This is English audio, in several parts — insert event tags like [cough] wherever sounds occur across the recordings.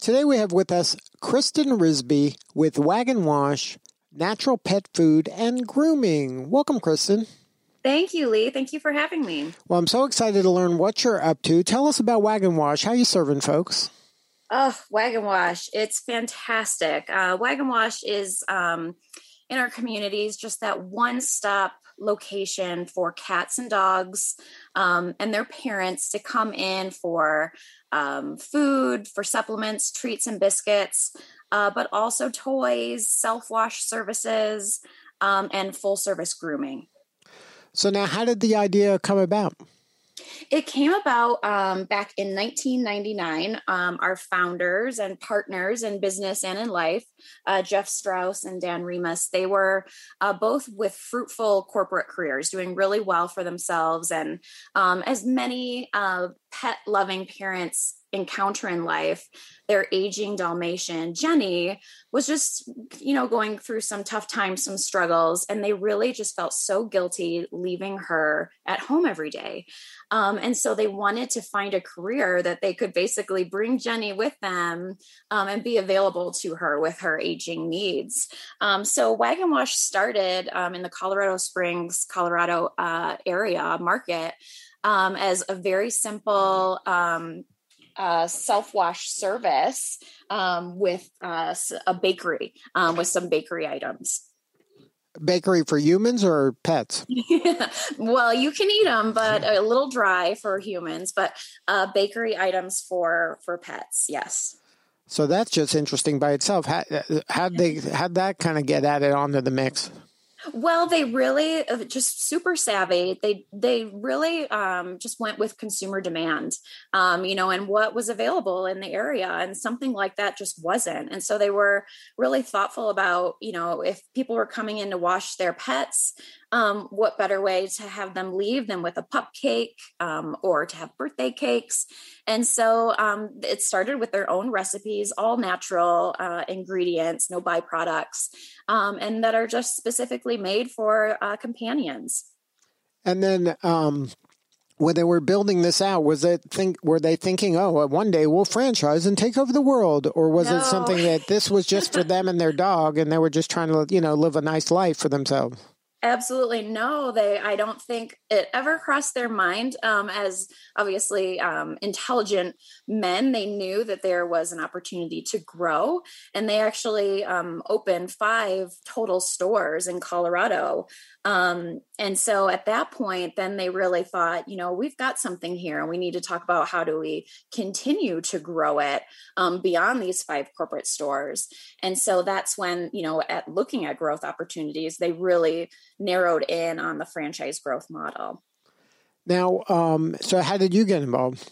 Today we have with us Kristen Risby with Wag N' Wash, Natural Pet Food, and Grooming. Welcome, Kristen. Thank you, Lee. Thank you for having me. Well, I'm so excited to learn what you're up to. Tell us about Wag N' Wash. How you serving folks? Oh, Wag N' Wash. It's fantastic. Uh, Wag N' Wash is um, in our communities just that one stop location for cats and dogs um, and their parents to come in for um, food, for supplements, treats, and biscuits, uh, but also toys, self wash services, um, and full service grooming. So, now how did the idea come about? It came about um, back in 1999. Um, our founders and partners in business and in life, uh, Jeff Strauss and Dan Remus, they were uh, both with fruitful corporate careers, doing really well for themselves. And um, as many uh, pet loving parents encounter in life, their aging Dalmatian, Jenny, was just, you know, going through some tough times, some struggles, and they really just felt so guilty leaving her at home every day. Um, and so they wanted to find a career that they could basically bring Jenny with them um, and be available to her with her aging needs. Um, so Wag N' Wash started um, in the Colorado Springs, Colorado uh, area market um, as a very simple um, uh, self wash service um, with uh, a bakery um, with some bakery items. Bakery for humans or pets? [laughs] well, you can eat them, but a little dry for humans. But uh, bakery items for for pets, yes. So that's just interesting by itself. How how they how that kind of get added onto the mix? Well, they really uh, just super savvy. They they really um, just went with consumer demand, um, you know, and what was available in the area, and something like that just wasn't. And so they were really thoughtful about, you know, if people were coming in to wash their pets, um, what better way to have them leave than with a pup cake um, or to have birthday cakes? And so um, it started with their own recipes, all natural uh, ingredients, no byproducts, um, and that are just specifically made for uh, companions. And then um, when they were building this out, was it think were they thinking, oh, one day we'll franchise and take over the world, or was no. it something that this was just for them and their dog, and they were just trying to, you know, live a nice life for themselves? Absolutely no. They, I don't think it ever crossed their mind. Um, as obviously um, intelligent men, they knew that there was an opportunity to grow, and they actually um, opened five total stores in Colorado. Um, and so at that point, then they really thought, you know, we've got something here, and we need to talk about how do we continue to grow it um, beyond these five corporate stores. And so that's when, you know, at looking at growth opportunities, they really narrowed in on the franchise growth model. Now, um, so how did you get involved?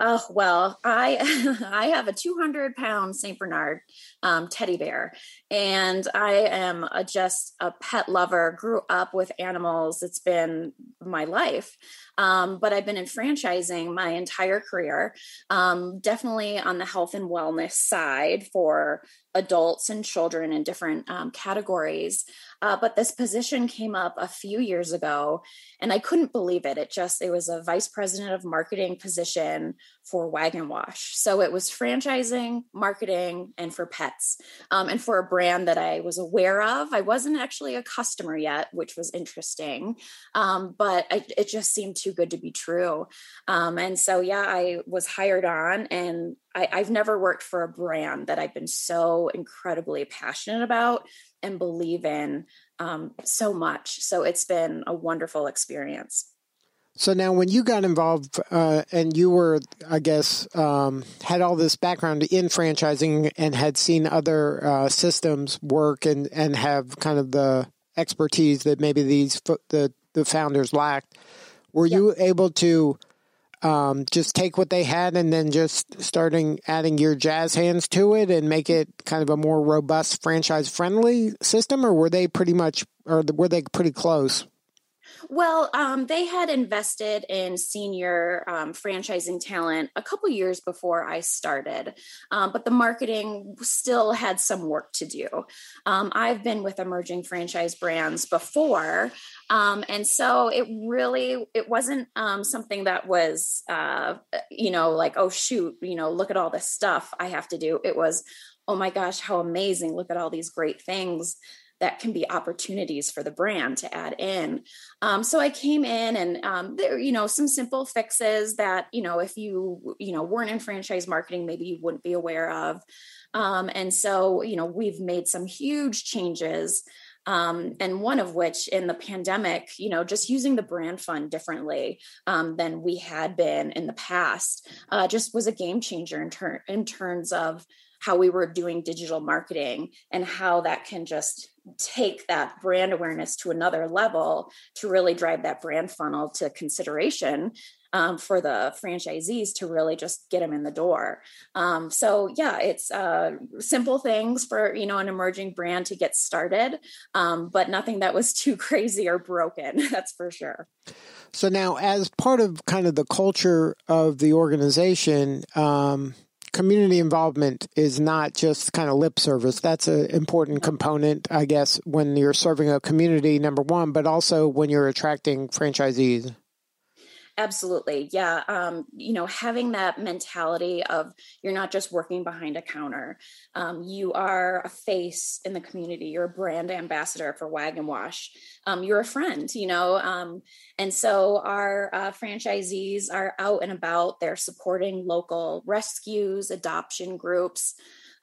Oh well, I [laughs] I have a 200 pound Saint Bernard um, teddy bear, and I am a, just a pet lover. Grew up with animals; it's been my life. Um, but I've been in franchising my entire career, um, definitely on the health and wellness side for adults and children in different um, categories. Uh, but this position came up a few years ago, and I couldn't believe it. It just it was a vice president of marketing position for Wag N' Wash, so it was franchising, marketing, and for pets, um, and for a brand that I was aware of. I wasn't actually a customer yet, which was interesting, um, but I, it just seemed too good to be true. Um, and so, yeah, I was hired on, and I, I've never worked for a brand that I've been so incredibly passionate about and believe in um, so much. So it's been a wonderful experience. So now, when you got involved, uh, and you were, I guess, um, had all this background in franchising and had seen other uh, systems work and and have kind of the expertise that maybe these the the founders lacked, were yeah. you able to um, just take what they had and then just starting adding your jazz hands to it and make it kind of a more robust franchise friendly system, or were they pretty much, or were they pretty close? Well, um, they had invested in senior um, franchising talent a couple years before I started, um, but the marketing still had some work to do. Um, I've been with emerging franchise brands before, um, and so it really it wasn't um, something that was uh, you know like oh shoot you know look at all this stuff I have to do. It was oh my gosh how amazing look at all these great things that can be opportunities for the brand to add in. Um, so I came in and um, there, you know, some simple fixes that, you know, if you, you know, weren't in franchise marketing, maybe you wouldn't be aware of. Um, and so, you know, we've made some huge changes. Um, and one of which in the pandemic, you know, just using the brand fund differently um, than we had been in the past, uh, just was a game changer in, ter- in terms of how we were doing digital marketing and how that can just take that brand awareness to another level to really drive that brand funnel to consideration um, for the franchisees to really just get them in the door. Um, so yeah, it's uh, simple things for you know an emerging brand to get started, um, but nothing that was [laughs] too crazy or broken. That's for sure. So now, as part of kind of the culture of the organization, um, community involvement is not just kind of lip service. That's an important component, I guess, when you're serving a community, number one, but also when you're attracting franchisees. Absolutely. Yeah. Um, you know, having that mentality of you're not just working behind a counter, um, you are a face in the community, you're a brand ambassador for Wag N' Wash, um, you're a friend, you know. Um, and so our uh, franchisees are out and about, they're supporting local rescues, adoption groups.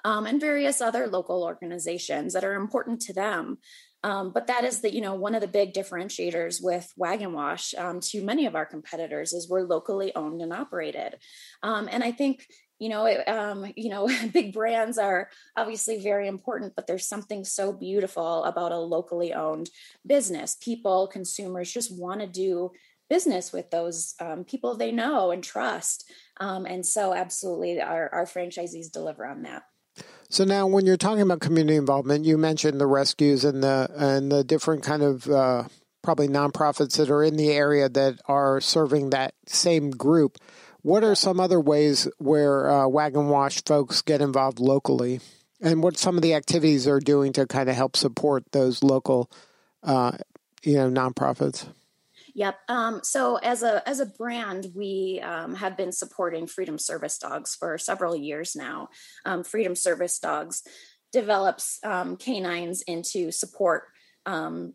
Um, and various other local organizations that are important to them. Um, but that is the you know one of the big differentiators with Wag N' Wash um, to many of our competitors is we're locally owned and operated, um, and I think you know it, um, you know [laughs] big brands are obviously very important, but there's something so beautiful about a locally owned business. People, consumers just want to do business with those um, people they know and trust, um, and so absolutely our, our franchisees deliver on that. So now, when you're talking about community involvement, you mentioned the rescues and the and the different kind of uh, probably nonprofits that are in the area that are serving that same group. What are some other ways where uh, Wag N' Wash folks get involved locally, and what some of the activities are doing to kind of help support those local, uh, you know, nonprofits? Yep. Um, so as a as a brand, we um, have been supporting Freedom Service Dogs for several years now. Um, Freedom Service Dogs develops um, canines into support um,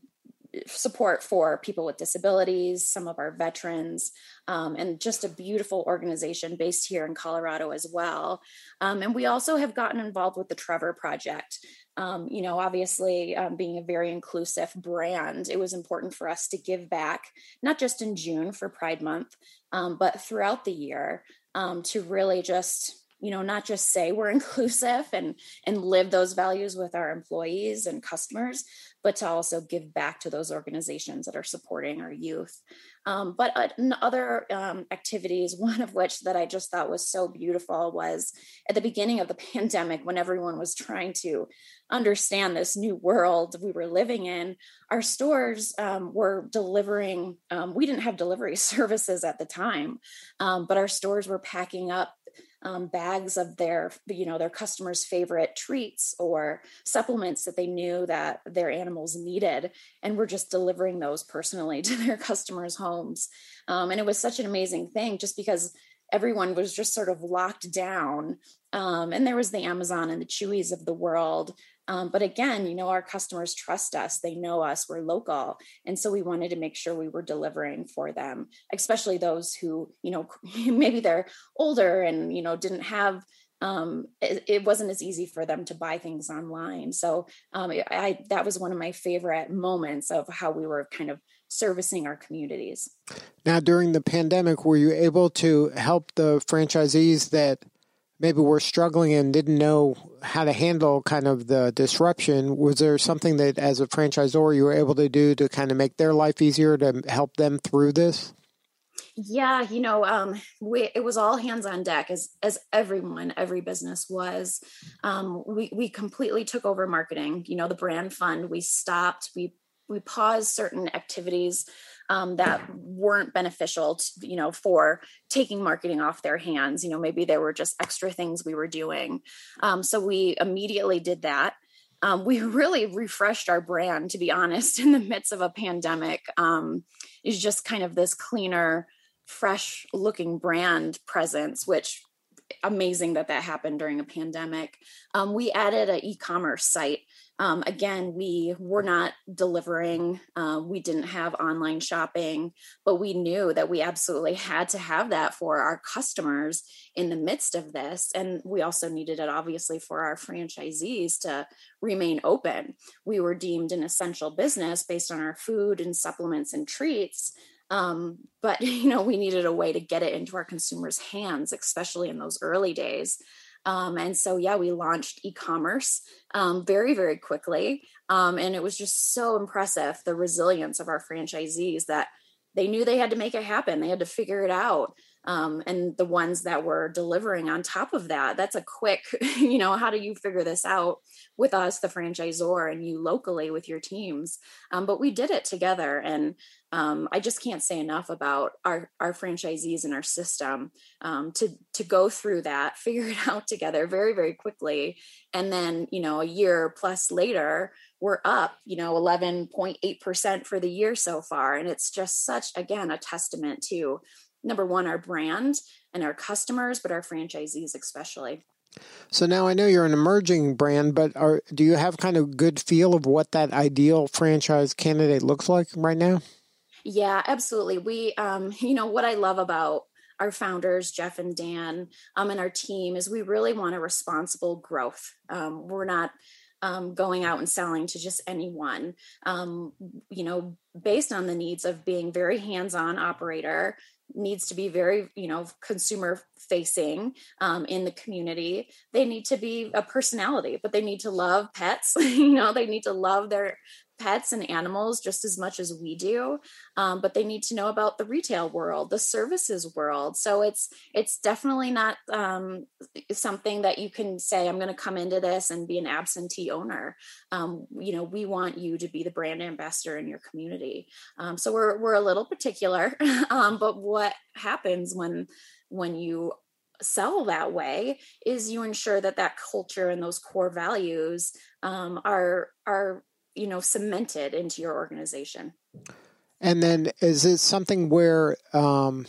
support for people with disabilities, some of our veterans, um, and just a beautiful organization based here in Colorado as well. Um, and we also have gotten involved with the Trevor Project, um, you know, obviously um, being a very inclusive brand, it was important for us to give back, not just in June for Pride Month, um, but throughout the year um, to really just you know not just say we're [laughs] inclusive and and live those values with our employees and customers but to also give back to those organizations that are supporting our youth. Um, but uh, other um, activities, [laughs] one of which that I just thought was so beautiful was at the beginning of the [laughs] pandemic when everyone was trying to understand this new world we were living in, our stores um, were delivering. Um, we didn't have delivery [laughs] services at the time, um, but our stores were packing up um, bags of their you know their customers favorite treats or supplements that they knew that their animals needed and we're just delivering those personally [laughs] to their customers homes um, and it was such an amazing thing just because everyone was just sort of locked down um, and there was the amazon and the chewies of the world um, but again, you know, our customers trust us, they know us, we're local. And so we wanted to make sure we were delivering for them, especially those who, you know, [laughs] maybe they're older and, you know, didn't have um, it, it, wasn't as easy for them to buy things online. So um, I, that was one of my favorite moments of how we were kind of servicing our communities. Now, during the pandemic, were you able to help the franchisees that maybe were struggling and didn't know how to handle kind of the disruption, was there something that as a franchisor you were able to do to kind of make their life easier to help them through this? Yeah, you know, um, we, it was all hands on deck as as everyone, every business was. Um, we we completely took over marketing. You know, the brand fund. We stopped. We we paused certain activities um, that weren't beneficial, to, you know, for taking marketing off their hands. You know, maybe there were just extra things we were doing. Um, so we immediately did that. Um, we [laughs] really refreshed our brand, to be honest, in the midst of a pandemic. Um, is just kind of this cleaner, fresh looking brand presence, which amazing that that happened during a pandemic. Um, we added an e-commerce site um, again, we were not delivering, uh, we didn't have online shopping, but we knew that we absolutely had to have that for our customers in the midst of this. And we also needed it, obviously, for our franchisees to remain open. We were deemed an essential business based on our food and supplements and treats. Um, but [laughs] you know we needed a way to get it into our consumers hands especially in those early days um, and so, yeah, we launched e commerce um, very, very quickly. Um, and it was just so impressive the resilience of our franchisees that they knew they had to make it happen, they had to figure it out um, and the ones that were delivering on top of that that's a quick [laughs] you know how do you figure this out with us the franchisor and you locally with your teams? Um, but we did it together and um, i just can't say enough about our, our franchisees and our system um, to to go through that [laughs] figure it out together very very quickly. And then you know a year plus later we're up you know 11.8% for the year so far and it's just such again a testament to number one, our brand and our customers, but our franchisees especially. So now I know you're an emerging brand, but are, do you have kind of good feel of what that ideal franchise candidate looks like right now? Yeah, absolutely. We, um, [laughs] you know, what I love about our founders, Jeff and Dan, um, and our team is we really want a responsible growth. Um, we're not um, going out and selling to just anyone. Um, you know, based on the needs of being very hands-on operator, needs to be very you know consumer facing um, in the community. They need to be a personality but they need to love pets [laughs] you know they need to love their pets and animals just as much as we do um, but they need to know about the retail world the services world. So it's it's definitely not um, something that you can say i'm going to come into this and be an absentee owner. Um, you know we want you to be the brand ambassador in your community. Um, so we're, we're a little particular [laughs] um, but what happens when when you sell that way is you ensure that that culture and those core values um, are are you know cemented into your organization and then is it something where um,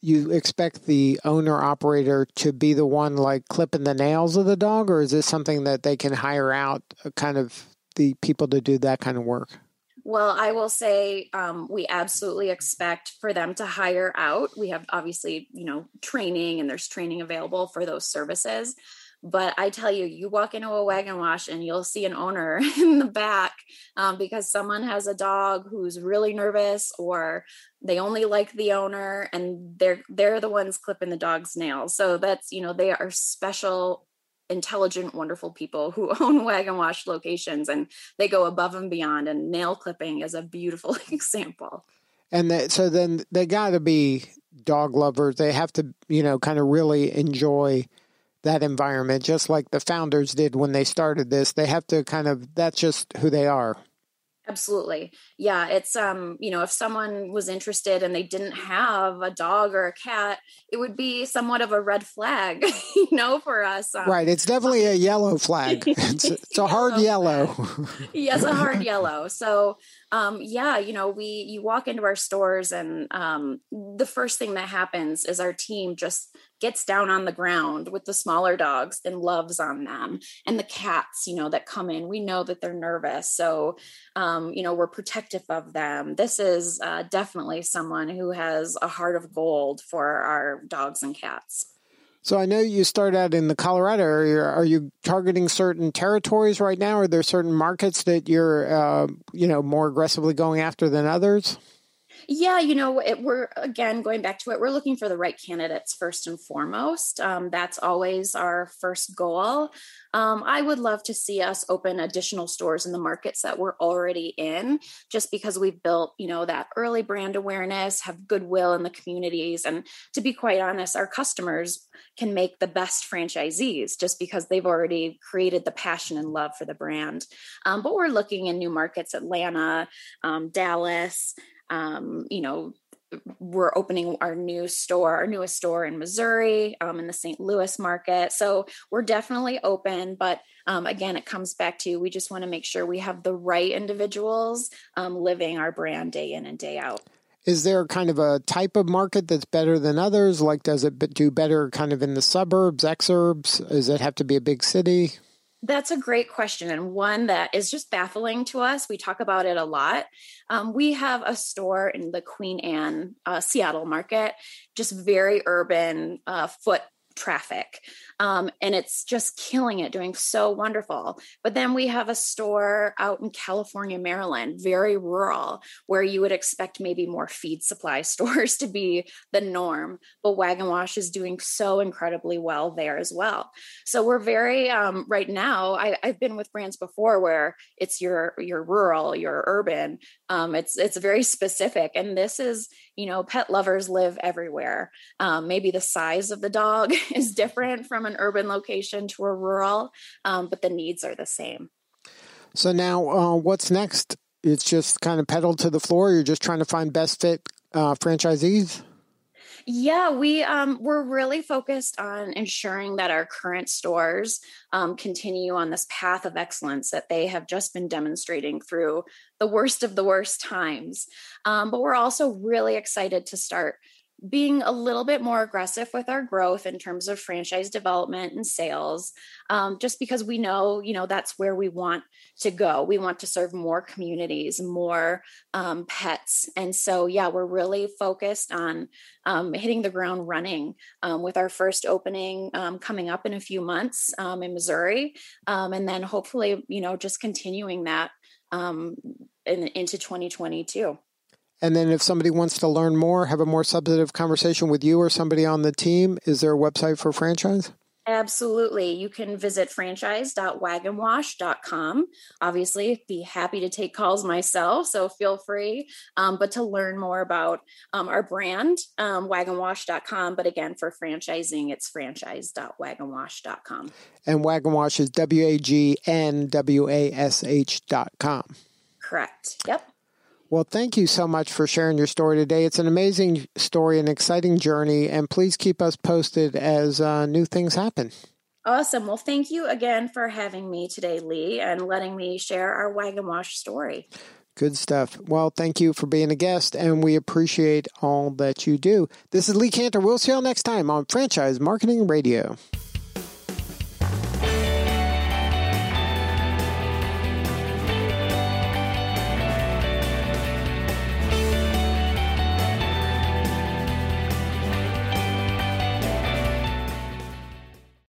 you expect the owner operator to be the one like clipping the nails of the dog or is this something that they can hire out uh, kind of the people to do that kind of work well, I will say um, we absolutely expect for them to hire out. We have obviously, you know, training and there's training available for those services. But I tell you, you walk into a Wag N' Wash and you'll see an owner [laughs] in the back um, because someone has a dog who's really nervous or they only like the owner and they're they're the ones clipping the dog's nails. So that's you know they are special intelligent, wonderful people who [laughs] own Wag N' Wash locations and they go above and beyond. And nail clipping is a beautiful [laughs] example. And they, so then they got to be dog lovers. They have to, you know, kind of really enjoy that environment, just like the founders did when they started this. They have to kind of, that's just who they are. Absolutely. Yeah, it's um, you know, if someone was interested and they didn't have a dog or a cat, it would be somewhat of a red flag, [laughs] you know, for us. Um, right. It's definitely a yellow flag. [laughs] It's, it's a hard yellow. yes, a hard [laughs] yellow. So, um, yeah, you know, we you walk into our stores and um, the first thing that happens is our team just gets down on the ground with the smaller dogs and loves on them and the cats you know that come in. We know that they're nervous. So um, you know we're protective of them. This is uh, definitely someone who has a heart of gold for our dogs and cats so I know you start out in the Colorado area. Are you targeting certain territories right now? Are there certain markets that you're, uh, you know, more aggressively going after than others? Yeah, you know, it, we're again going back to it. We're looking for the right candidates first and foremost. Um, that's always our first goal. Um, I would love to see us open additional stores in the markets that we're already in, just because we've built, you know, that early brand awareness, have goodwill in the communities, and to be quite honest, our customers can make the best franchisees just because they've already created the passion and love for the brand. Um, but we're looking in new markets, Atlanta, um, Dallas um, you know, we're opening our new store, our newest store in Missouri, um, in the St. Louis market. So we're definitely open, but um, again, it comes back to we just want to make sure we have the right individuals um, living our brand day in and day out. Is there kind of a type of market that's better than others? Like, does it do better kind of in the suburbs, exurbs? Does it have to be a big city? That's a great question, and one that is just baffling to us. We talk about it a lot. Um, we have a store in the Queen Anne, uh, Seattle market, just very urban, uh, foot traffic. Um, and it's just killing it, doing so wonderful. But then we have a store out in California, Maryland, very rural, where you would expect maybe more feed supply [laughs] stores to be the norm. But Wag N' Wash is doing so incredibly well there as well. So we're very um, right now. I, have been with brands before where it's your your rural, your urban. Um, it's it's very [laughs] specific, and this is you know pet lovers live everywhere. Um, maybe the size of the dog [laughs] is different from an urban location to a rural, um, but the needs are the same. So now, uh, what's next? It's just kind of pedal to the floor. You're just trying to find best fit uh, franchisees. Yeah, we um, we're really focused on ensuring that our current stores um, continue on this path of excellence that they have just been demonstrating through the worst of the worst times. Um, but we're also really excited to start being a little bit more aggressive with our growth in terms of franchise development and sales um, just because we know you know that's where we want to go. We want to serve more communities more um, pets. And so yeah we're really focused on um, hitting the ground running um, with our first opening um, coming up in a few months um, in missouri and then hopefully you know just continuing that in, into 2022 and then if somebody wants to learn more, have a more substantive conversation with you or somebody on the team, is there a website for franchise? Absolutely. You can visit franchise.wagnwash.com. Obviously, be happy to take calls myself, so feel free. Um, but to learn more about um, our brand, um, wagnwash.com. But again, for franchising, it's franchise.wagnwash.com. And Wag N' Wash is W A G N W A S H.com. Correct. Yep. Well, thank you so much for sharing your story today. It's an amazing story, an exciting journey, and please keep us posted as uh, new things happen. Awesome. Well, thank you again for having me today, Lee, and letting me share our Wag N' Wash story. Good stuff. Well, thank you for being a guest, and we appreciate all that you do. This is Lee Kantor. We'll see you all next time on Franchise Marketing Radio.